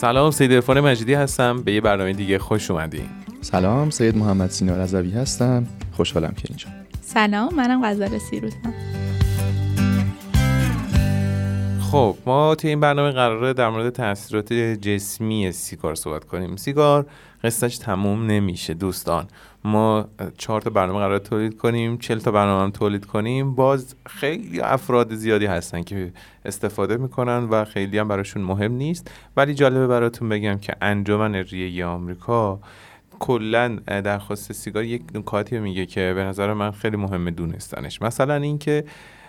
سلام سید ارفان مجیدی هستم. به یه برنامه دیگه خوش اومدین. سلام سید محمد سینا رضوی هستم. خوشحالم که اینجا. سلام منم غزال سیروزم خب ما توی این برنامه قراره در مورد تاثیرات جسمی سیگار صحبت کنیم. سیگار قصهش تموم نمیشه دوستان. ما چهار تا برنامه قرار تولید کنیم چل تا برنامه هم تولید کنیم. باز خیلی افراد زیادی هستن که استفاده می‌کنن و خیلی هم براشون مهم نیست. ولی جالبه براتون بگم که انجمن ریه آمریکا کلا درخواست سیگار یک نکاتی میگه که به نظر من خیلی مهمه دونستنش. مثلا اینکه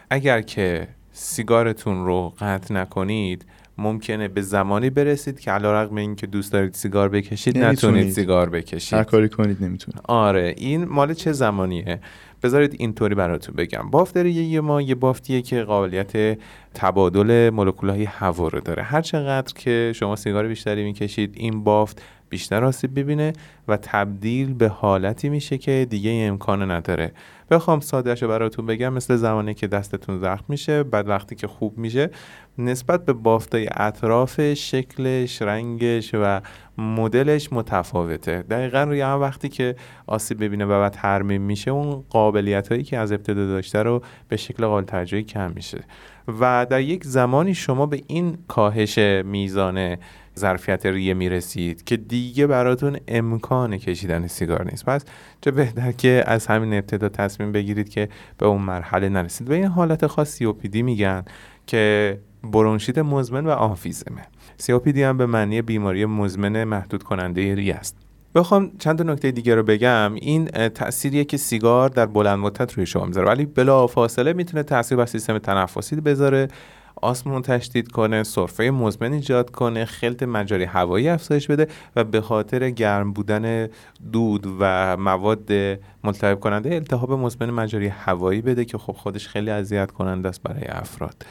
اگر که سیگارتون رو قطع نکنید ممکنه به زمانی برسید که علا رقم این که دوست دارید سیگار بکشید نتونید سیگار بکشید. هر کاری کنید نمی‌تونه آره این مال چه زمانیه؟ بذارید اینطوری براتون بگم. بافتری یه ما یه بافتیه که قابلیت تبادل مولکولهای هوا رو داره. هر چقدر که شما سیگار بیشتری می‌کشید این بافت بیشتر آسیب ببینه و تبدیل به حالتی میشه که دیگه امکان نداره. بخوام سادهش رو براتون بگم مثل زمانی که دستتون زخم میشه بعد وقتی که خوب میشه نسبت به بافتای اطراف شکلش رنگش و مدلش متفاوته. دقیقا روی هم وقتی که آسیب ببینه و بعد ترمیم میشه اون قابلیت هایی که از ابتدا داشته رو به شکل قابل توجهی کم میشه. و در یک زمانی شما به این کاهش میزان ظرفیت ریه می‌رسید که دیگه براتون امکان کشیدن سیگار نیست. پس چه بهتر که از همین ابتدا تصمیم بگیرید که به اون مرحله نرسید. و این حالت خاص سیوپیدی میگن که برونشیت مزمن و آفیزمه. سیوپیدی هم به معنی بیماری مزمن محدود کننده ریه است. بخوام چند نکته دیگه رو بگم. این تأثیریه که سیگار در بلند مدت روی شما می‌ذاره. ولی بلا فاصله می‌تونه تاثیر بر سیستم تنفسی بذاره. آسمون تشدید کنه سرفه مزمن ایجاد کنه خلط مجاری هوایی افزایش بده و به خاطر گرم بودن دود و مواد ملتهب کننده التهاب مزمن مجاری هوایی بده که خب خودش خیلی اذیت کننده است برای افراد.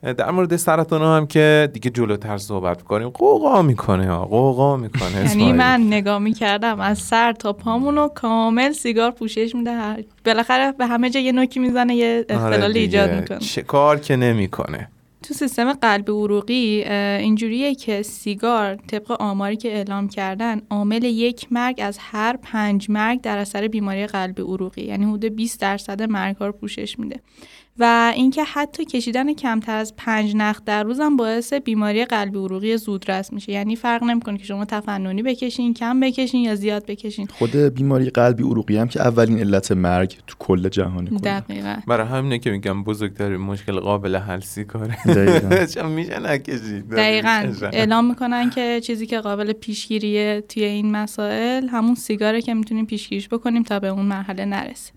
در مورد سرطان هم که دیگه جلوتر صحبت کنیم قوقا می‌کنه ها قوقا می‌کنه. یعنی من نگاه می‌کردم از سر تا پامونو کامل سیگار پوشش میده. بالاخره به همه جا یه نوکی می‌زنه یه آره اختلال ایجاد می‌کنه. چه کار که نمی‌کنه. تو سیستم قلب عروقی اینجوریه که سیگار طبق آماری که اعلام کردن عامل یک مرگ از هر پنج مرگ در اثر بیماری قلب عروقی یعنی حدود 20 درصد مرگ رو پوشش میده. و اینکه حتی کشیدن کمتر از پنج نخ در روزم باعث بیماری قلبی عروقی زودرس میشه. یعنی فرق نمی‌کنه که شما تفننی بکشین کم بکشین یا زیاد بکشین. خود بیماری قلبی عروقی هم که اولین علت مرگ تو کل جهان دقیقاً. برای همینه که میگم بزرگترین مشکل قابل حل سیگاره دقیقاً. میشه نکشید. دقیقاً. اعلام می‌کنن که چیزی که قابل پیشگیریه توی این مسائل همون سیگاره که می‌تونیم پیشگیریش بکنیم تا به اون مرحله نرسیم.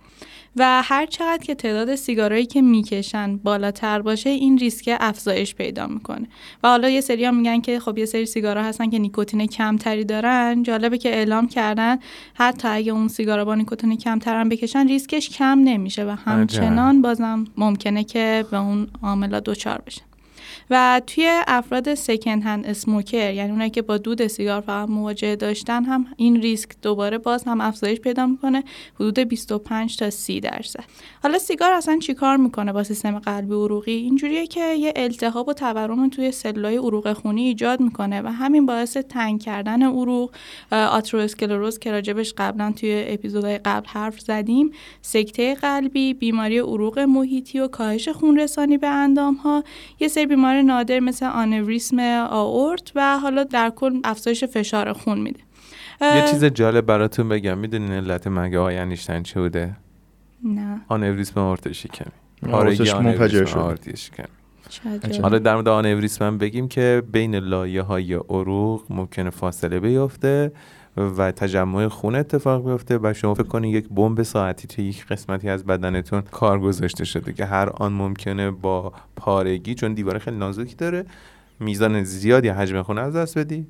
و هر چقدر که تعداد سیگارایی که می‌کشن بالاتر باشه این ریسک افزایش پیدا می‌کنه. و حالا یه سری میگن که خب یه سری سیگارا هستن که نیکوتین کمتری دارن. جالبه که اعلام کردن حتی اگه اون سیگارا با نیکوتین کمتر هم بکشن ریسکش کم نمیشه و همچنان بازم ممکنه که به اون عاملا دچار بشن و توی افراد سکند هند اسموکر یعنی اونایی که با دود سیگار فقط مواجهه داشتن هم این ریسک دوباره باز هم افزایش پیدا می‌کنه حدود 25 تا 30 درصد. حالا سیگار اصلا چیکار می‌کنه با سیستم قلبی عروقی؟ اینجوریه که یه التهاب و تورم توی سلولای عروق خونی ایجاد می‌کنه و همین باعث تنگ کردن عروق آتروسکلروز که راجبش قبلا توی اپیزودهای قبل حرف زدیم سکته قلبی بیماری عروق محیطی و کاهش خون رسانی به اندام ها یه سری بیماری نادر مثل آنوریسم آورت و حالا در کل افزایش فشار خون میده. یه چیز جالب براتون بگم. می‌دونین علت مرگ آقای انیشتین چه بوده؟ نه. آنوریسم آورت شکمی. آرگی منفجر شد حالا در مورد آنوریسم بگیم که بین لایه های عروق ممکنه فاصله بیفته. و تجمع خون اتفاق بیفته و شما فکر کنید یک بمب ساعتی توی یک قسمتی از بدنتون کار گذاشته شده که هر آن ممکنه با پارگی چون دیواره خیلی نازکی داره میزان زیادی حجم خون از دست بدی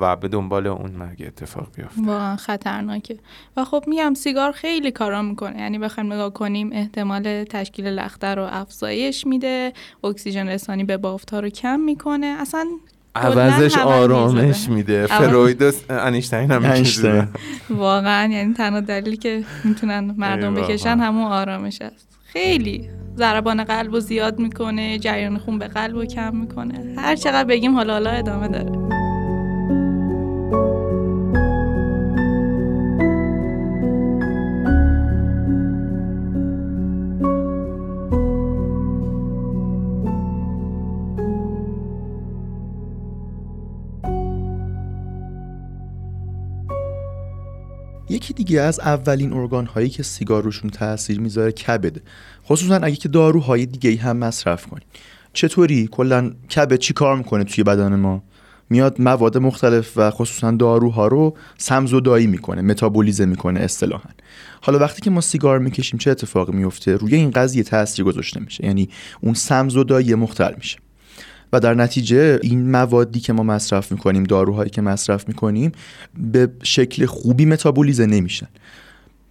و به دنبال اون مرگ اتفاق بیفته. واقعا خطرناکه. و خب میگم سیگار خیلی کارا می‌کنه. یعنی بخوایم نگاه کنیم احتمال تشکیل لخته رو افزایش میده اکسیژن رسانی به بافت ها رو کم می‌کنه. اصلا عوضش آرامش میده. فروید و انیشتین هم واقعا یعنی تنها دلیلی که می‌تونن مردم بکشن همون آرامش است. خیلی. ضربان قلب رو زیاد می‌کنه جریان خون به قلب رو کم می‌کنه. هر چقدر بگیم حالا حالا ادامه داره. دیگه از اولین ارگان هایی که سیگار روشون تاثیر می‌ذاره کبده خصوصا اگه که داروهای دیگه ای هم مصرف کنیم. چطوری؟ کلا کبد چی کار می‌کنه توی بدن ما؟ میاد مواد مختلف و خصوصا داروها رو سمزدایی می‌کنه متابولیزه می‌کنه اصطلاحا. حالا وقتی که ما سیگار می‌کشیم چه اتفاقی میفته روی این قضیه تاثیر گذاشته میشه. یعنی اون سمزدایی مختل میشه. و در نتیجه این موادی که ما مصرف می‌کنیم داروهایی که مصرف می‌کنیم به شکل خوبی متابولیزه نمیشن.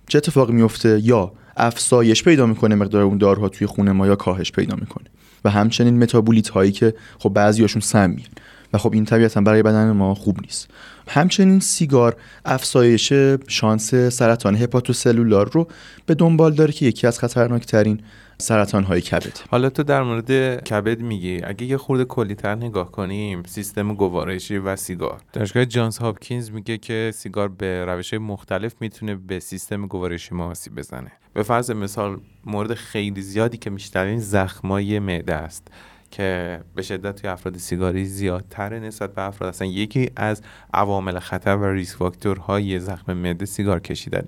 چه اتفاقی میفته یا افزایش پیدا می‌کنه مقدار اون داروها توی خون ما یا کاهش پیدا می‌کنه. و همچنین متابولیت هایی که خب بعضیاشون سمیان و خب این طبیعتا برای بدن ما خوب نیست. همچنین سیگار افزایش شانس سرطان هپاتوسلولار رو به دنبال داره که یکی از خطرناکترین سرطان های کبد. حالا تو در مورد کبد میگی. اگه یه خورده کلیتر نگاه کنیم سیستم گوارشی و سیگار. دانشگاه جانز هاپکینز میگه که سیگار به روش مختلف می‌تونه به سیستم گوارشی ما آسیب بزنه. به فرض مثال مورد خیلی زیادی که میشترین زخمای معده است که به شدت توی افراد سیگاری زیادتر نسبت به افراد. اصلا یکی از عوامل خطر و ریسک فاکتورهای زخم معده سیگار کشیدن.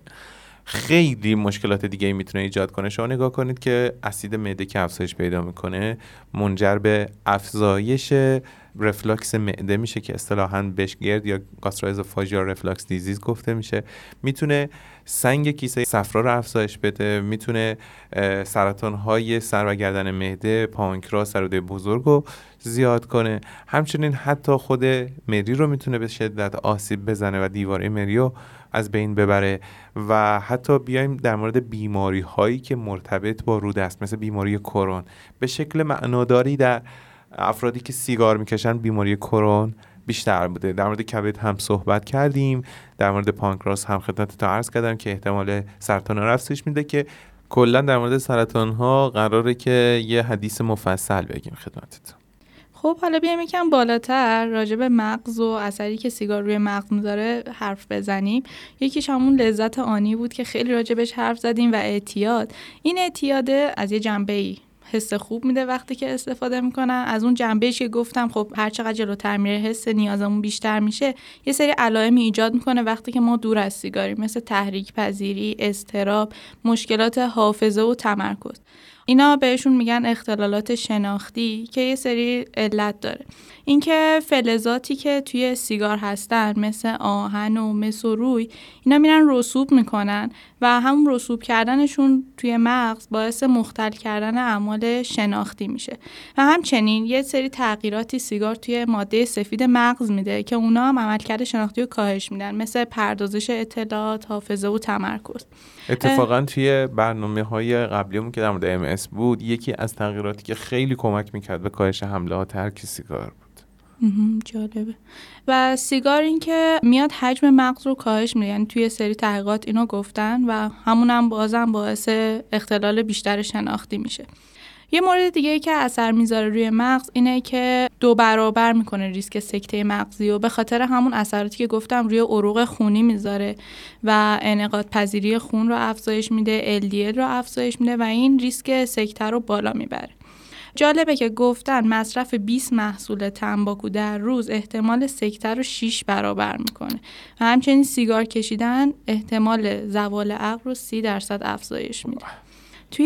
خیلی مشکلات دیگه می‌تونه ایجاد کنه. شما نگاه کنید که اسید معده که افزایش پیدا می‌کنه منجر به افزایش رفلاکس معده میشه که اصطلاحا بهش گرد یا گاستروازوفاژیال رفلاکس دیزیز گفته میشه. می‌تونه سنگ کیسه صفرا رو افزایش بده. می‌تونه سرطان های سر و گردن معده پانکراس سروده بزرگ رو زیاد کنه. همچنین حتی خود مری رو می‌تونه به شدت آسیب بزنه و دیواره مری رو از بین ببره. و حتی بیایم در مورد بیماری هایی که مرتبط با روده است مثل بیماری کرون به شکل معناداری در افرادی که سیگار می‌کشن بیماری کرون بیشتر بوده. در مورد کبد هم صحبت کردیم. در مورد پانکراس هم خدمت تا عرض کردم که احتمال سرطان افزایش میده که کلا در مورد سرطان ها قراره که یه حدیث مفصل بگیم خدمتتون. خب حالا بیایم یکم بالاتر. راجع به مغز و اثری که سیگار روی مغز می‌ذاره حرف بزنیم. یکیش همون لذت آنی بود که خیلی راجبش حرف زدیم و اعتیاد. این اعتیاد از یه جنبه ای حس خوب میده وقتی که استفاده می‌کنن. از اون جنبهش که گفتم خب هر چقدر جلوتر میره حس نیازمون بیشتر میشه یه سری علائمی ایجاد می‌کنه وقتی که ما دور از سیگاریم مثل تحریک پذیری استراب مشکلات حافظه و تمرکز. اینا بهشون میگن اختلالات شناختی که یه سری علت داره. اینکه فلزاتی که توی سیگار هستن مثل آهن و مس و روی اینا میرن رسوب می‌کنن و همون رسوب کردنشون توی مغز باعث مختل کردن اعمال شناختی میشه. و همچنین یه سری تغییراتی سیگار توی ماده سفید مغز میده که اونا هم عملکرد شناختی رو کاهش میدن مثل پردازش اطلاعات حافظه و تمرکز. اتفاقا توی برنامه های قبلیمون که در مورد MS بود یکی از تغییراتی که خیلی کمک می‌کرد به کاهش حمله ترک سیگار بود. جالبه. و سیگار این که میاد حجم مغز رو کاهش میده. یعنی توی سری تحقیقات اینو گفتن و همونم بازم باعث اختلال بیشتر شناختی میشه. یه مورد دیگه ای که اثر می‌ذاره روی مغز اینه که دو برابر می‌کنه ریسک سکته مغزی و به خاطر همون اثراتی که گفتم روی عروق خونی می‌ذاره و انعقاد پذیری خون رو افزایش میده LDL رو افزایش میده و این ریسک سکته رو بالا می‌بره. جالبه که گفتن مصرف 20 محصول تنباکو در روز احتمال سکته رو 6 برابر می‌کنه. و همچنین سیگار کشیدن احتمال زوال عقل رو 30 درصد افزایش میده. توی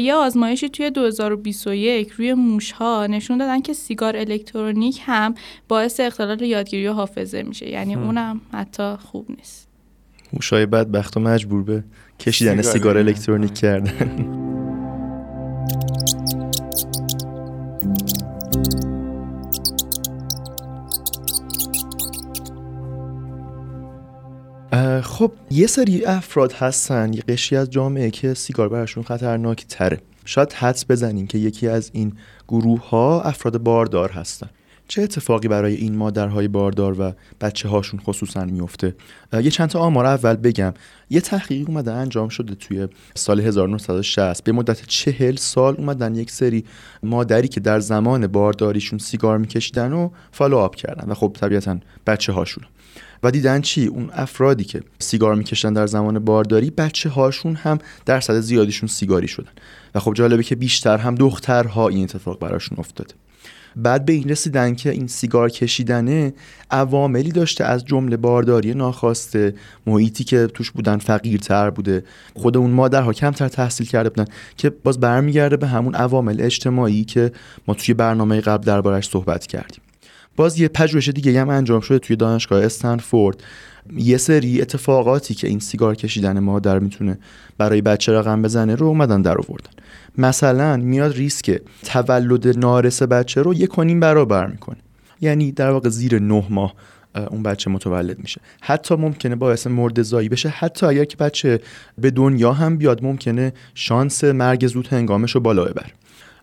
یه آزمایشی توی 2021 روی موشها نشون دادن که سیگار الکترونیک هم باعث اختلال یادگیری و حافظه میشه. یعنی اونم حتی خوب نیست. موشهای بدبخت و مجبور به کشیدن سیگار الکترونیک. کردن. خب یه سری افراد هستن یه قشری از جامعه که سیگار براشون خطرناک تره شاید حدس بزنیم که یکی از این گروه ها افراد باردار هستن. چه اتفاقی برای این مادرهای باردار و بچه هاشون خصوصا میفته یه چند تا آمار اول بگم. یه تحقیق اومده انجام شده توی سال 1960 به مدت چهل سال اومدن یک سری مادری که در زمان بارداریشون سیگار میکشیدن و فالو کردن. و خب طبیعتا بچه هاشون و دیدن چی؟ اون افرادی که سیگار می‌کشن در زمان بارداری بچه هاشون هم درصد زیادیشون سیگاری شدن. و خب جالبه که بیشتر هم دخترها این اتفاق براشون افتاده. بعد به این رسیدن که این سیگار کشیدنه عواملی داشته از جمله بارداری ناخواسته محیطی که توش بودن فقیرتر بوده. خود اون مادرها کمتر تحصیل کرده بودن که باز برمیگرده به همون عوامل اجتماعی که ما توی برنامه قبل دربارش صحبت کردیم. باز یه پژوهش دیگه هم انجام شده توی دانشگاه استنفورد. یه سری اتفاقاتی که این سیگار کشیدن مادر می‌تونه برای بچه رقم بزنه رو اومدن در آوردن. مثلا میاد ریسک تولد نارس بچه رو یک کنیم برابر می‌کنه. یعنی در واقع زیر نه ماه اون بچه متولد میشه. حتی ممکنه باعث مرد زایی بشه. حتی اگر که بچه به دنیا هم بیاد ممکنه شانس مرگ زود هنگامش رو بالا ببره.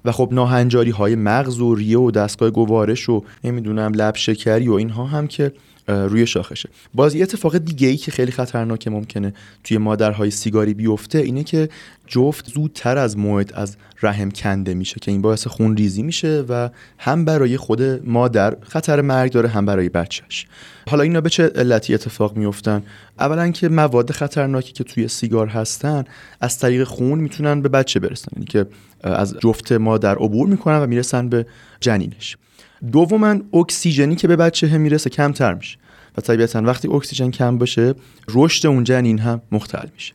و خب ناهنجاری های مغز و ریه و دستگاه گوارش و نمی‌دونم لب شکری و اینها هم که روی شاخشه. باز یه اتفاق دیگه ای که خیلی خطرناکه ممکنه توی مادرهای سیگاری بیفته اینه که جفت زودتر از موعد از رحم کنده میشه که این باعث خون ریزی میشه و هم برای خود مادر خطر مرگ داره هم برای بچهش حالا اینا به چه علتی اتفاق میفتن اولا که مواد خطرناکی که توی سیگار هستن از طریق خون می‌تونن به بچه برسن یعنی که از جفت مادر عبور می‌کنن و می‌رسن به جنینش. دوما اکسیژنی که به بچه می‌رسه کمتر میشه و طبیعتا وقتی اکسیژن کم باشه رشد اون جنین هم مختل میشه.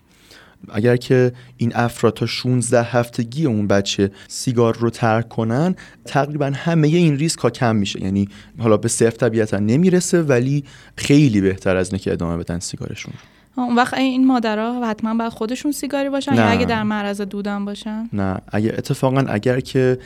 اگر که این افراد تا 16 هفتگی اون بچه سیگار رو ترک کنن تقریبا همه این ریسک ها کم میشه. یعنی حالا به صفر طبیعتا نمی‌رسه ولی خیلی بهتر از اینه که ادامه بدن سیگارشون اون وقت این مادرها حتما باید خودشون سیگاری باشن یا اگه در معرض دودن باشن؟ نه. اگه اتفاقا اگر که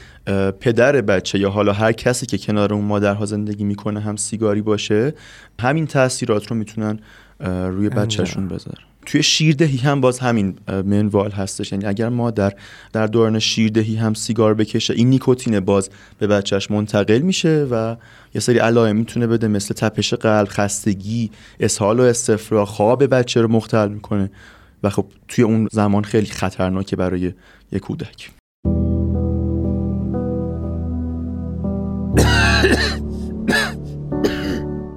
پدر بچه یا حالا هر کسی که کنار اون مادرها زندگی می‌کنه هم سیگاری باشه همین تاثیرات رو می‌تونن روی بچهشون بذارن. توی شیردهی هم باز همین منوال هستش. یعنی اگر مادر در دوران شیردهی هم سیگار بکشه این نیکوتین باز به بچهش منتقل میشه و یه سری علائم می‌تونه بده مثل تپش قلب خستگی اسهال و استفراغ خواب بچه رو مختل می‌کنه. و خب توی اون زمان خیلی خطرناکه برای یک کودک.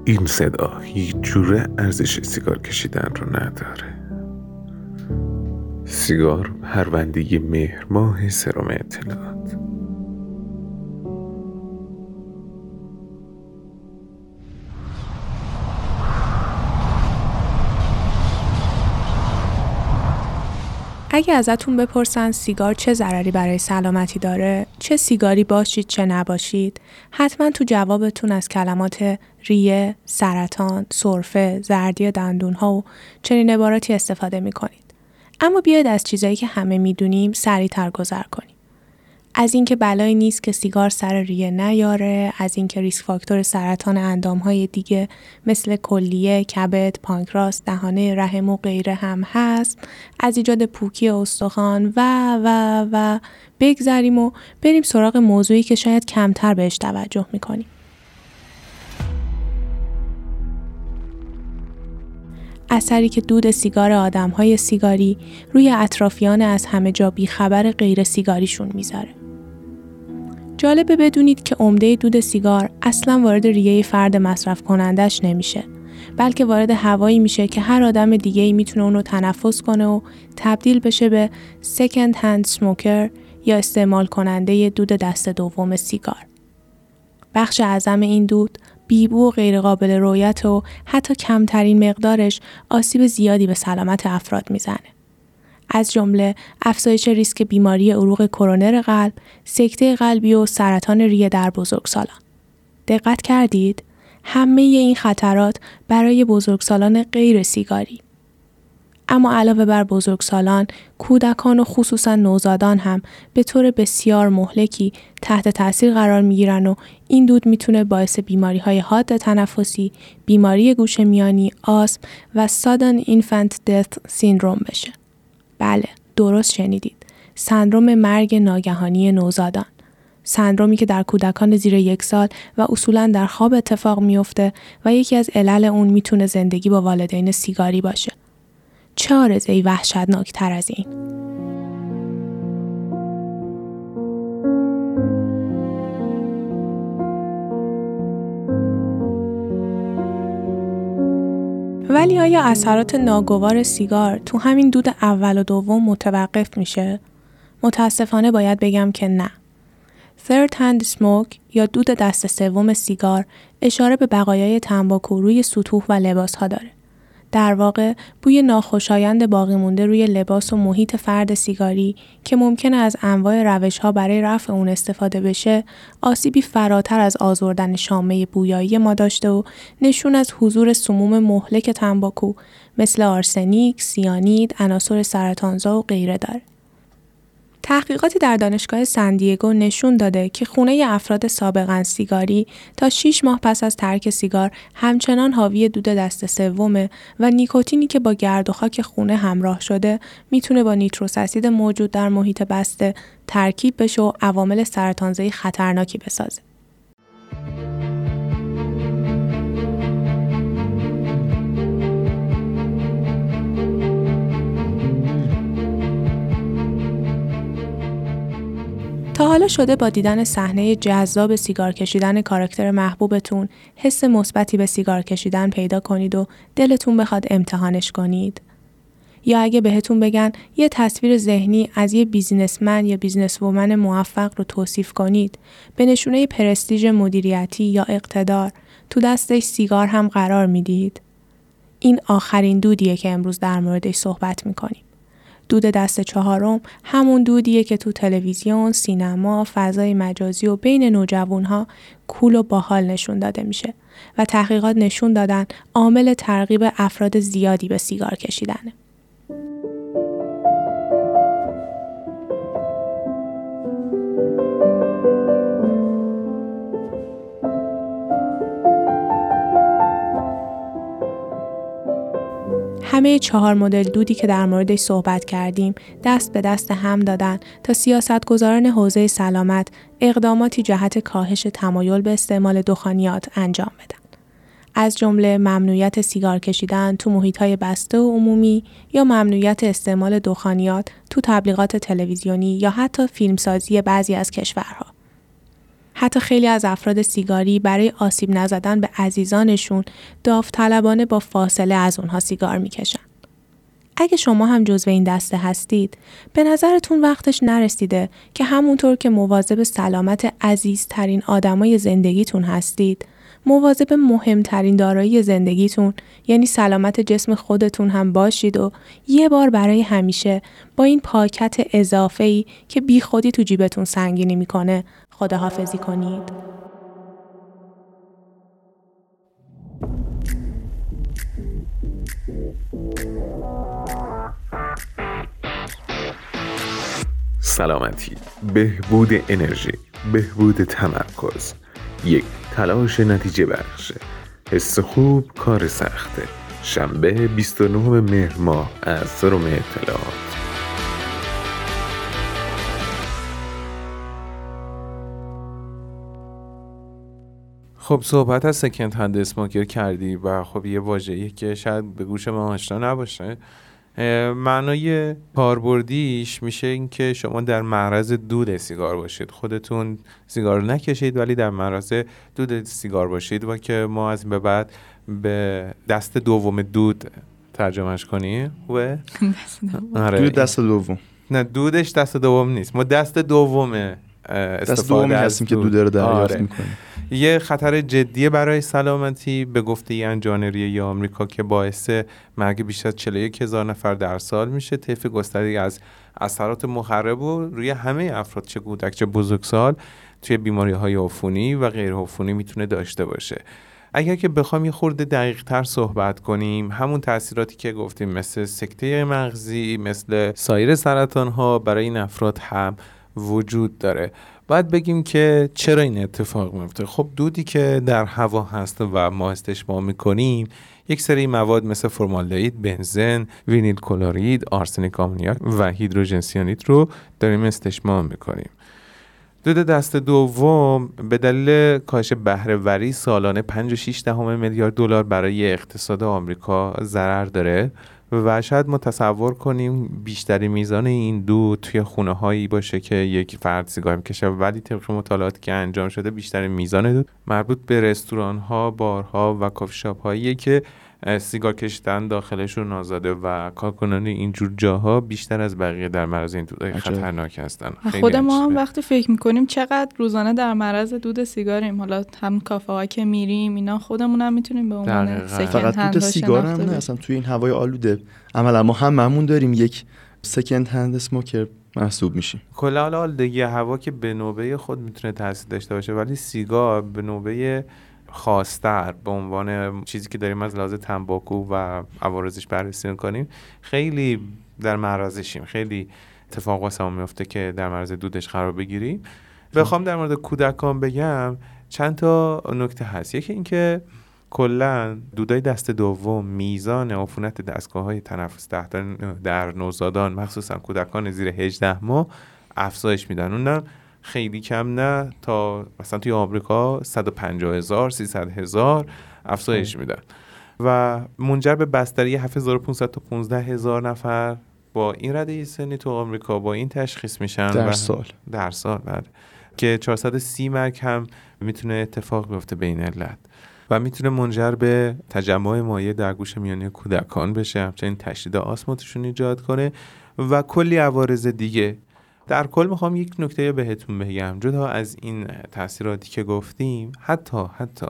این صدا هیچ جوره ارزش سیگار کشیدن رو نداره. سیگار پروندگی مهر ماه سرم اطلاعات اگه ازتون بپرسن سیگار چه ضرری برای سلامتی داره، چه سیگاری باشید چه نباشید، حتما تو جوابتون از کلمات ریه، سرطان، سرفه، زردی دندون ها و چنین عباراتی استفاده می‌کنید. اما بیاید از چیزایی که همه می‌دونیم سریعتر گذر کنیم. از اینکه بلایی نیست که سیگار سر ریه نیاره، از اینکه ریسک فاکتور سرطان اندامهای دیگه مثل کلیه، کبد، پانکراس، دهانه رحم و غیره هم هست، از ایجاد پوکی استخوان و و و بگذریم و بریم سراغ موضوعی که شاید کمتر بهش توجه می‌کنیم. اثری که دود سیگار آدمهای سیگاری روی اطرافیان از همه جا بیخبر غیر سیگاریشون می‌ذاره. جالبه بدونید که عمده دود سیگار اصلا وارد ریه فرد مصرف کنندش نمیشه بلکه وارد هوایی میشه که هر آدم دیگه ای می‌تونه اونو تنفس کنه و تبدیل بشه به second hand smoker یا استعمال کننده دود دست دوم سیگار. بخش اعظم این دود بیبو و غیرقابل رویت و حتی کمترین مقدارش آسیب زیادی به سلامت افراد می‌زنه. از جمله افزایش ریسک بیماری عروق کرونر قلب، سکته قلبی و سرطان ریه در بزرگسالان. دقت کردید؟ همه این خطرات برای بزرگسالان غیر سیگاری. اما علاوه بر بزرگسالان، کودکان و خصوصا نوزادان هم به طور بسیار مهلکی تحت تاثیر قرار می گیرن و این دود می‌تونه باعث بیماری های حاد تنفسی، بیماری گوش میانی، آسم و سادن اینفنت دث سیندروم بشه. بله، درست شنیدید. سندروم مرگ ناگهانی نوزادان. سندرومی که در کودکان زیر یک سال و اصولا در خواب اتفاق میفته و یکی از علل اون می‌تونه زندگی با والدین سیگاری باشه. چه آرزه وحشتناکتر از این؟ ولی آیا اثرات ناگوار سیگار تو همین دود اول و دوم متوقف میشه؟ متاسفانه باید بگم که نه. third hand smoke یا دود دست سوم سیگار اشاره به بقایای تنباکو روی سطوح و لباس ها داره. در واقع بوی ناخوشایند باقی مونده روی لباس و محیط فرد سیگاری که ممکنه از انواع روش ها برای رفع اون استفاده بشه آسیبی فراتر از آزردن شامه بویایی ما داشته و نشون از حضور سموم مهلک تنباکو مثل آرسنیک، سیانید، عناصر سرطانزا و غیره داره. تحقیقاتی در دانشگاه سندیگو نشون داده که خونه افراد سابقا سیگاری تا 6 ماه پس از ترک سیگار همچنان حاوی دود دست سومه و نیکوتینی که با گرد و خاک خونه همراه شده می‌تونه با نیتروساسید موجود در محیط بسته ترکیب بشه و عوامل سرطانزایی خطرناکی بسازه. تا حالا شده با دیدن صحنه جذاب سیگار کشیدن کاراکتر محبوبتون حس مثبتی به سیگار کشیدن پیدا کنید و دلتون بخواد امتحانش کنید؟ یا اگه بهتون بگن یه تصویر ذهنی از یه businessman یا business woman موفق رو توصیف کنید به نشونه پرستیژ مدیریتی یا اقتدار تو دستش سیگار هم قرار می‌دید؟ این آخرین دودیه که امروز در موردش صحبت می‌کنیم. دود دست چهارم همون دودیه که تو تلویزیون، سینما، فضای مجازی و بین نوجوانها کول و باحال نشون داده میشه و تحقیقات نشون دادن عامل ترغیب افراد زیادی به سیگار کشیدنه. همه چهار مدل دودی که در موردش صحبت کردیم دست به دست هم دادن تا سیاستگزاران حوزه سلامت اقداماتی جهت کاهش تمایل به استعمال دخانیات انجام بدن. از جمله ممنوعیت سیگار کشیدن تو محیطهای بسته و عمومی یا ممنوعیت استعمال دخانیات تو تبلیغات تلویزیونی یا حتی فیلمسازی بعضی از کشورها. حتی خیلی از افراد سیگاری برای آسیب نزدن به عزیزانشون داوطلبانه با فاصله از اونها سیگار می‌کشن. اگه شما هم جزو این دسته هستید، به نظرتون وقتش نرسیده که همونطور که مواظب سلامت عزیزترین آدمای زندگیتون هستید، مواظب مهمترین دارایی زندگیتون یعنی سلامت جسم خودتون هم باشید و یه بار برای همیشه با این پاکت اضافه ای که بی خودی تو جیبتون سنگینی می‌کنه خداحافظی کنید. سلامتی. بهبود انرژی بهبود تمرکز. یک تلاش نتیجه بخشه حس خوب کار سخته. شنبه 29 مهر ماه از سروم اطلاعات خب صحبت از سکند هند اسموکر کردی و خب یه واژه‌ای که شاید به گوش ما آشنا نباشه. معنای کاربردیش میشه اینکه شما در معرض دود سیگار باشید. خودتون سیگار نکشید ولی در معرض دود سیگار باشید و که ما از این به بعد به دست دوم دود ترجمهش کنیم. خوبه؟ آره. دود دست دوم. نه دودش دست دوم نیست. ما دست دوم دومی هستیم که دود رو دریافت آره. می‌کنیم یه خطر جدی برای سلامتی به گفته یان جانری یا آمریکا که باعث مرگ بیش از 41 هزار نفر در سال میشه طیف گسترده از اثرات مخرب و روی همه افراد چه کودک چه بزرگسال توی بیماری های عفونی و غیر عفونی می‌تونه داشته باشه اگر که بخوام یه خورده دقیق تر صحبت کنیم همون تاثیراتی که گفتیم مثل سکته مغزی مثل سایر سرطان ها برای این افراد هم وجود داره. باید بگیم که چرا این اتفاق میفته؟ خب دودی که در هوا هست و ما استشمام می‌کنیم یک سری مواد مثل فرمالدهید، بنزن، وینیل کلورید، آرسنیک آمونیاک و هیدروژن سیانید رو داریم استشمام می‌کنیم. دود دست دوم به دلیل کاهش بهرهوری سالانه 5.6 میلیارد دلار برای اقتصاد آمریکا ضرر داره. و شاید ما تصور کنیم بیشتری میزان این دو توی خونه هایی باشه که یک فرد سیگار می‌کشه ولی طبق مطالعاتی که انجام شده بیشتر میزان دود مربوط به رستوران ها بارها و کافی شاپ هایی که سیگار کشیدن داخلشون نازاده و کارکنان اینجور جاها بیشتر از بقیه در معرض این دودای خطرناک هستن. خود ما هم وقتی فکر می‌کنیم چقدر روزانه در معرض دود سیگاریم. حالا هم کافه ها که میریم اینا خودمون هم می‌تونیم به عنوان فقط دود سیگار هم نه اصلا توی این هوای آلوده. عملا ما هم هممون داریم یک سکند هند اسموکر محسوب میشیم. کلا حالا آلودگی هوا که به نوبه خود می‌تونه تاثیر داشته باشه ولی سیگار به نوبه خاصتر به عنوان چیزی که داریم از لحاظ تنباکو و عوارضش بررسی می‌کنیم خیلی در معرضشیم. خیلی اتفاق واسه میفته که در معرض دودش قرار بگیریم. بخوام در مورد کودکان بگم چند تا نکته هست. یکی اینکه کلا دودای دست دوم میزان عفونت دستگاه های تنفس در نوزادان مخصوصا کودکان زیر 18 ماه افزایش میدن. اونم خیلی کم نه. تا مثلا توی آمریکا 150 هزار 300 هزار افزایش خب. میدن. و منجر به بستری 7500 تا 15 هزار نفر با این رده سنی تو آمریکا با این تشخیص میشن در سال. در سال بعد که 430 مرگ هم می‌تونه اتفاق بیفته به این علت. و می‌تونه منجر به تجمع مایع در گوش میانی کودکان بشه. همچنین تشدید آسماتشون ایجاد کنه. و کلی عوارض دیگه در کل می‌خوام یک نکته بهتون بگم. جدا از این تاثیراتی که گفتیم حتی حتی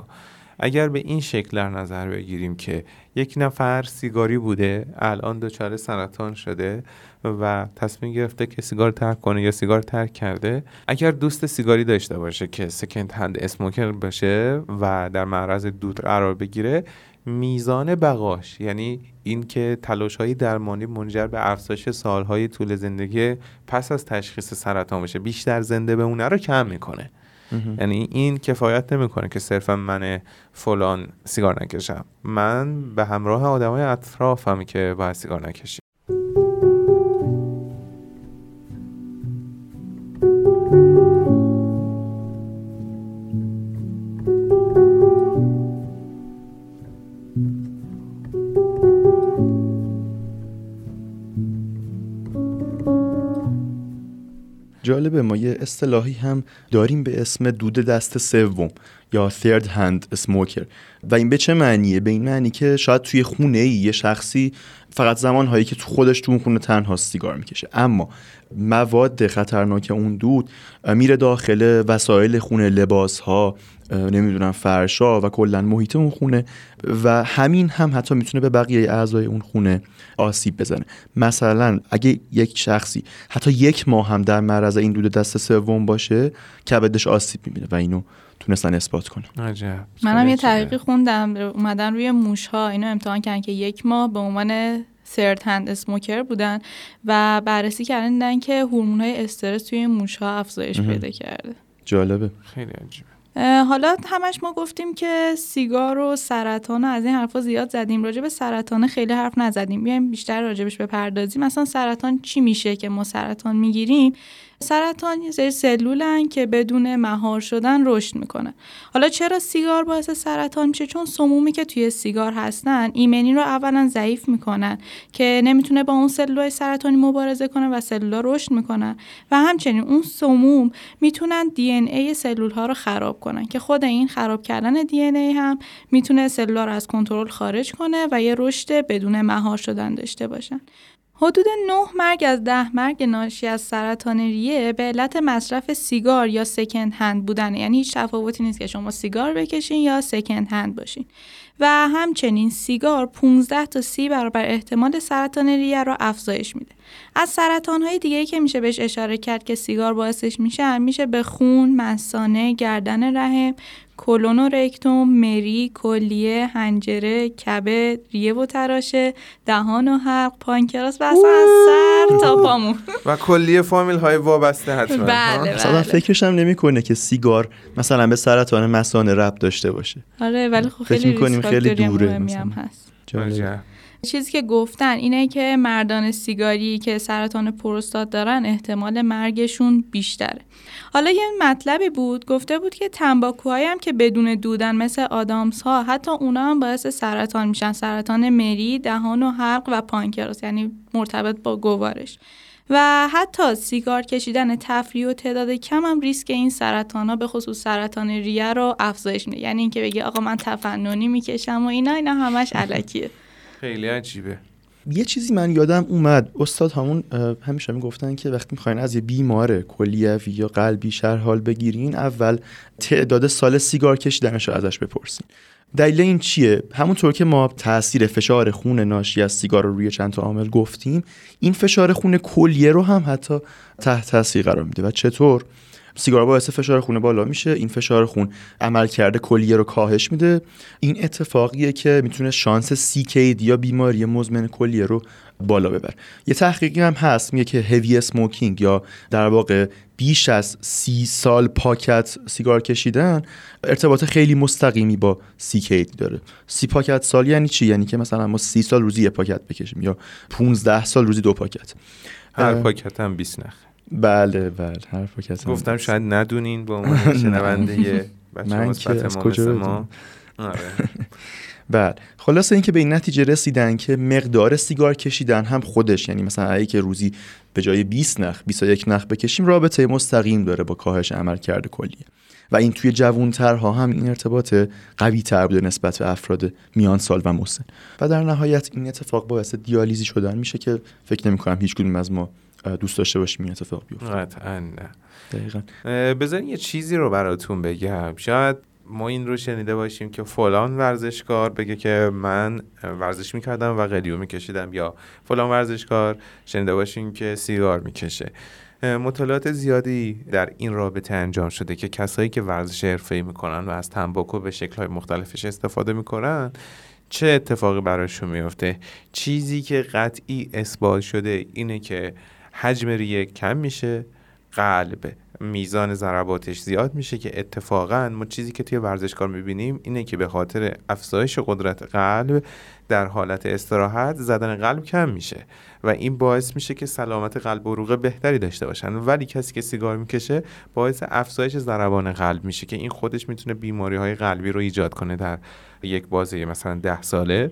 اگر به این شکل در نظر بگیریم که یک نفر سیگاری بوده الان دچار سرطان شده و تصمیم گرفته که سیگار ترک کنه یا سیگار ترک کرده اگر دوست سیگاری داشته باشه که سکند هند اسموکر باشه و در معرض دود قرار بگیره میزان بقاش یعنی اینکه تلاش های درمانی منجر به افزایش سالهای طول زندگی پس از تشخیص سرطان بشه بیشتر زنده بمونه رو کم می‌کنه. یعنی این کفایت نمی‌کنه که صرفا من فلان سیگار نکشم. من به همراه آدمای اطرافم که باید سیگار نکشیم جالبه ما یه اصطلاحی هم داریم به اسم دود دست سوم یا third hand smoker. و این به چه معنیه؟ به این معنی که شاید توی خونه ای یه شخصی فقط زمان هایی که تو خودش تو اون خونه تنها سیگار می‌کشه. اما مواد خطرناک اون دود میره داخل وسایل خونه لباس ها نمی‌دونم فرشا و کلا محیط اون خونه و همین هم حتی می‌تونه به بقیه اعضای اون خونه آسیب بزنه. مثلا اگه یک شخصی حتی یک ماه هم در معرض این دود دست سوم باشه کبدش آسیب می‌بینه و اینو تونستن اثبات کنن عجب. منم یه تحقیقی خوندم. اومدن روی موش ها اینو امتحان کردن که یک ماه به عنوان سرد هند اسموکر بودن و بررسی کردن که هورمون های استرس توی موش ها افزایش پیدا کرده. جالبه. خیلی عجیبه. حالا همش ما گفتیم که سیگار و سرطان از این حرفا زیاد زدیم. راجع به سرطان خیلی حرف نزدیم. بیایم بیشتر راجبش بپردازیم. مثلا سرطان چی میشه که ما سرطان می‌گیریم؟ سرطان یه سری سلولن که بدون مهار شدن رشد می‌کنه. حالا چرا سیگار باعث سرطان میشه؟ چون سمومی که توی سیگار هستن ایمنی رو اولا ضعیف می‌کنن که نمی‌تونه با اون سلولای سرطانی مبارزه کنه و سلولا رشد می‌کنن. و همچنین اون سموم می‌تونن دی ان ای سلول ها رو خراب کنن که خود این خراب کردن دی ان ای هم می‌تونه سلولا رو از کنترل خارج کنه و یه رشد بدون مهار شدن داشته باشن. حدود 9 مرگ از 10 مرگ ناشی از سرطان ریه به علت مصرف سیگار یا سکند هند بودن یعنی هیچ تفاوتی نیست که شما سیگار بکشین یا سکند هند باشین. و همچنین سیگار 15 تا 30 برابر احتمال سرطان ریه را افزایش میده. از سرطان های دیگه که میشه بهش اشاره کرد که سیگار باعثش میشه میشه به خون، مسانه، گردن رحم، کلون و رکتوم، مری، کلیه، هنجره، کبد، ریه و تراشه، دهان و حلق، پانکراس و اصلا از سر تا پامون و کلیه فامیل های وابسته حتما بله بله. فکرش هم نمی‌کنه که سیگار مثلا به سرطان مثانه ربط داشته باشه آره ولی خب خیلی می‌کنیم ریسک خیلی دوره. هم هست عجب. چیزی که گفتن اینه که مردان سیگاری که سرطان پروستات دارن احتمال مرگشون بیشتره. حالا یه مطلبی بود گفته بود که تنباکوهایی هم که بدون دودن مثل آدامس ها حتی اونا هم باعث سرطان میشن سرطان مری، دهان و حلق و پانکراس یعنی مرتبط با گوارش. و حتی سیگار کشیدن تفریح و تعداد کم هم ریسک این سرطان ها به خصوص سرطان ریه رو افزایش میده. یعنی اینکه بگی آقا من تفننی می‌کشم و اینا اینا همش علکیه. خیلی عجیبه. یه چیزی من یادم اومد. استاد همون همیشه می‌گفتن که وقتی می‌خواین از یه بیمار کلیوی یا قلبی شهر حال بگیرین اول تعداد سال سیگار کشیدنش رو ازش بپرسین. دلیل این چیه؟ همونطور که ما تاثیر فشار خون ناشی از سیگار رو روی چند تا عامل گفتیم این فشار خون کلیه رو هم حتی تحت تاثیر قرار میده. و چطور؟ سیگار باعث فشار خون بالا میشه این فشار خون عمل کرده کلیه رو کاهش میده. این اتفاقیه که می‌تونه شانس سیکید یا بیماری مزمن کلیه رو بالا ببر یه تحقیقی هم هست میگه که هوی اسموکینگ یا در واقع بیش از سی سال پاکت سیگار کشیدن ارتباط خیلی مستقیمی با سیکید داره. سی پاکت سال یعنی چی؟ یعنی که مثلا ما سی سال روزی یه پاکت بکشیم یا 15 سال روزی دو پاکت. هر پاکت هم 20 نخ بله بله هر پاکت گفتم شاید ندونین به عنوان شنونده من که از کجا ما آره. بله خلاصه اینکه به این نتیجه رسیدن که مقدار سیگار کشیدن هم خودش یعنی مثلا اگه که روزی به جای 20 نخ 21 نخ بکشیم رابطه مستقیم داره با کاهش عملکرد کلیه. و این توی جوونترها هم این ارتباط قوی تر بوده نسبت به افراد میان سال و مسن. و در نهایت این اتفاق باعث دیالیزی شدن میشه که فکر نمی کنم هیچ کدوم از ما دوست داشته باشیم این اتفاق بیفته. قطعا. نه بذارین یه چیزی رو براتون بگم. شاید ما این رو شنیده باشیم که فلان ورزشکار بگه که من ورزش می‌کردم و قلیو میکشیدم. یا فلان ورزشکار شنیده باشیم که سیگار می‌کشه. مطالعات زیادی در این رابطه انجام شده که کسایی که ورزش حرفه‌ای می‌کنن و از تنباکو به شکل‌های مختلفش استفاده می‌کنن چه اتفاقی براشون میفته چیزی که قطعی اثبات شده اینه که حجم ریه کم میشه قلب میزان ضرباتش زیاد میشه که اتفاقا ما چیزی که توی ورزشکار می‌بینیم اینه که به خاطر افزایش قدرت قلب در حالت استراحت زدن قلب کم میشه و این باعث میشه که سلامت قلب و عروقه بهتری داشته باشن. ولی کسی که سیگار می‌کشه باعث افزایش ضربان قلب میشه که این خودش می‌تونه بیماری های قلبی رو ایجاد کنه در یک بازه مثلا ده ساله.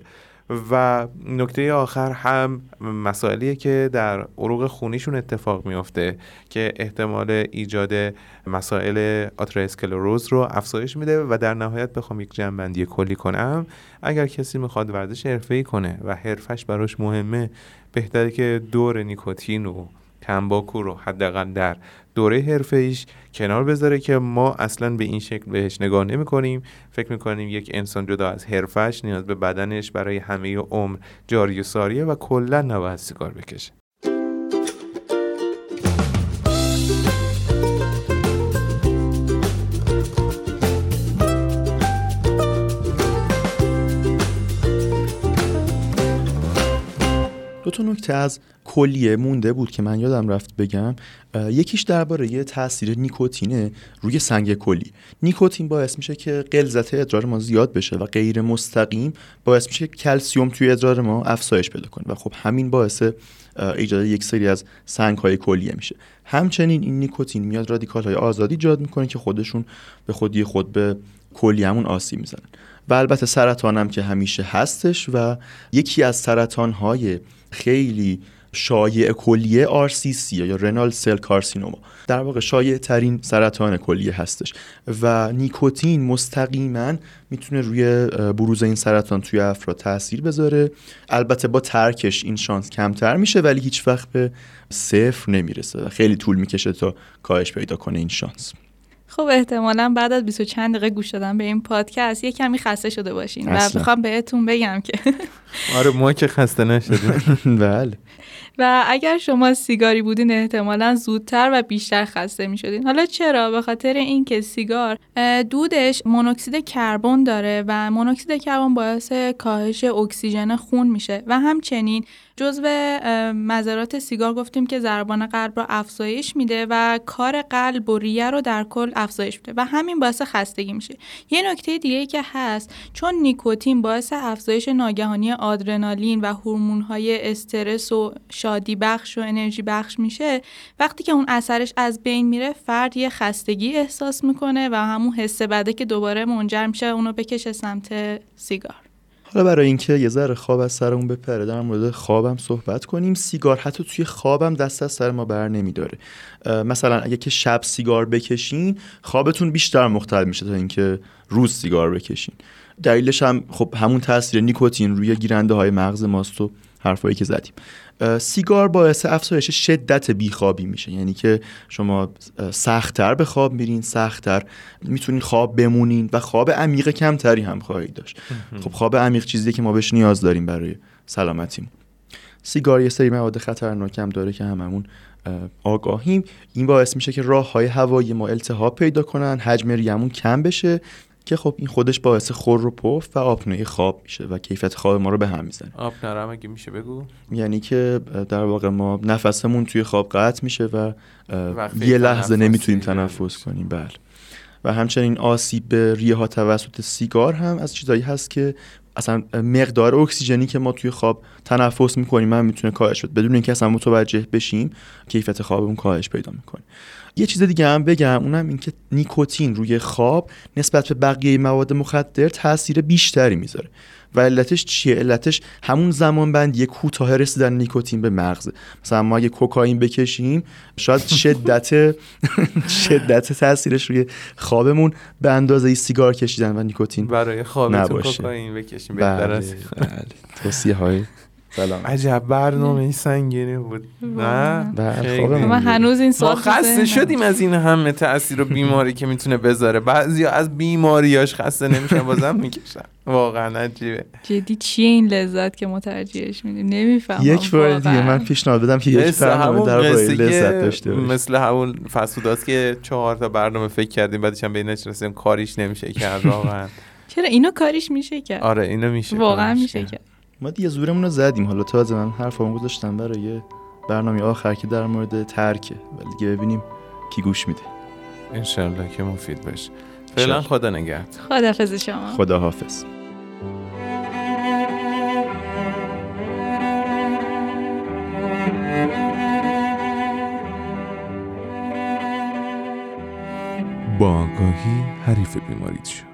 و نکته آخر هم مسائلیه که در عروق خونیشون اتفاق میافته که احتمال ایجاد مسائل آترواسکلروز رو افزایش میده و در نهایت بخوام یک جنبندی کلی کنم. اگر کسی می‌خواد ورزش حرفه‌ای کنه و حرفش براش مهمه بهتره که دور نیکوتین و تنباکو رو حداقل در دوره حرفه ایش کنار بذاره که ما اصلا به این شکل بهش نگاه نمی کنیم فکر می‌کنیم یک انسان جدا از حرفش نیاز به بدنش برای همه عمر جاری و ساریه و کلا نباید سیگار بکشه. دو تا نکته از کلیه مونده بود که من یادم رفت بگم. یکیش درباره یه تاثیر نیکوتینه روی سنگ کلی. نیکوتین باعث میشه که غلظت ادرار ما زیاد بشه و غیر مستقیم باعث میشه که کلسیوم توی ادرار ما افزایش پیدا کنه و خب همین باعث ایجاد یک سری از سنگ های کلیه میشه. همچنین این نیکوتین میاد رادیکال های آزادی ایجاد می‌کنه که خودشون به خودی خود به کلیهمون آسیب می‌زنن. و البته سرطان هم که همیشه هستش و یکی از سرطان های خیلی شایع کلیه RCC یا رنال سل کارسینوما. در واقع شایع ترین سرطان کلیه هستش و نیکوتین مستقیما می‌تونه روی بروز این سرطان توی افراد تاثیر بذاره. البته با ترکش این شانس کمتر میشه ولی هیچ وقت به صفر نمی‌رسه و خیلی طول می‌کشه تا کاهش پیدا کنه این شانس. خب احتمالا بعد از 20 چند دقیقه گوش دادن به این پادکست یه کمی خسته شده باشین و بخوام بهتون بگم که آره ما که خسته نشدیم. بله. و اگر شما سیگاری بودین احتمالا زودتر و بیشتر خسته می شدین حالا چرا؟ به خاطر اینکه سیگار دودش مونوکسید کربن داره و مونوکسید کربن باعث کاهش اکسیژن خون میشه و همچنین جزو مذرات سیگار گفتیم که ضربان قلب رو افزایش میده و کار قلب و ریه رو در کل افزایش میده و همین باعث خستگی میشه. یه نکته دیگه که هست چون نیکوتین باعث افزایش ناگهانی آدرنالین و های استرس و شادی بخش و انرژی بخش میشه وقتی که اون اثرش از بین میره فرد یه خستگی احساس می‌کنه و همون حس بده که دوباره منجر میشه اونو بکشه سمت سیگار. حالا برای اینکه یه ذره خواب از سرمون بپره در مورد خوابم صحبت کنیم. سیگار حتی توی خوابم دست از سر ما بر نمیداره. مثلا اگه که شب سیگار بکشین خوابتون بیشتر مختل میشه تا اینکه روز سیگار بکشین. دلیلش هم خب همون تاثیر نیکوتین روی گیرنده های مغز ماست و حرفایی که زدیم. سیگار باعث افزایش شدت بیخوابی میشه. یعنی که شما سختتر به خواب میرین سختتر می‌تونین خواب بمونین و خواب عمیق کمتری هم خواهید داشت. خب خواب عمیق چیزی که ما بهش نیاز داریم برای سلامتیمون. سیگار یه سری مواد خطرناک هم داره که هممون آگاهیم. این باعث میشه که راه های هوایی ما التهاب پیدا کنن حجم ریمون کم بشه که خب این خودش باعث خور و پف و آپنه خواب میشه و کیفیت خواب ما رو به هم می‌زنه. آپنه هم اگه میشه بگو. یعنی که در واقع ما نفسمون توی خواب قطع میشه و یه لحظه نمی‌تونیم تنفس کنیم بله. و همچنین آسیب به ریه ها توسط سیگار هم از چیزایی هست که اصلا مقدار اکسیژنی که ما توی خواب تنفس می‌کنیم هم می‌تونه کاهش بده. بدون اینکه اصلا متوجه بشیم کیفیت خوابمون کاهش پیدا می‌کنه. یه چیز دیگه هم بگم اونم اینکه نیکوتین روی خواب نسبت به بقیه مواد مخدر تاثیر بیشتری می‌ذاره. و علتش چیه؟ علتش همون زمان بندی کوتاه رسیدن نیکوتین به مغزه مثلا ما اگه کوکائین بکشیم شاید شدت شدت تاثیرش روی خوابمون به اندازه سیگار کشیدن و نیکوتین برای خوابتون کوکائین بکشیم بهتر بله, بله. توصیه های سلام. عجب برنامه این سنگینی بود. نه؟ بله، من هنوز این ما خسته شدیم از این همه تاثیر و بیماری که می‌تونه بذاره. بعضی از بیماریاش خسته نمیشن بازم می‌کشن. واقعا عجیبه. جدی چیه این لذت که ما ترجیحش میدیم؟ نمی‌فهمم یک بار دیگه من پیشنهاد بدم که یک برنامه در لذت داشته باشه مثل همون فسوداست که چهار تا برنامه فکر کردیم بعدش هم به این رسیدیم کاریش نمیشه کرد واقعا. چرا اینو کاریش میشه کرد؟ آره اینو میشه واقعا میشه کرد. ما دیگه زورمون رو زدیم. حالا تازه من حرفامو گذاشتم برای برنامه آخر که در مورد ترکه. ولی دیگه ببینیم کی گوش میده. انشالله که مفید باشه. فعلا خدا نگهد خداحافظ شما. خدا حافظ با آگاهی حریف بیماریت شد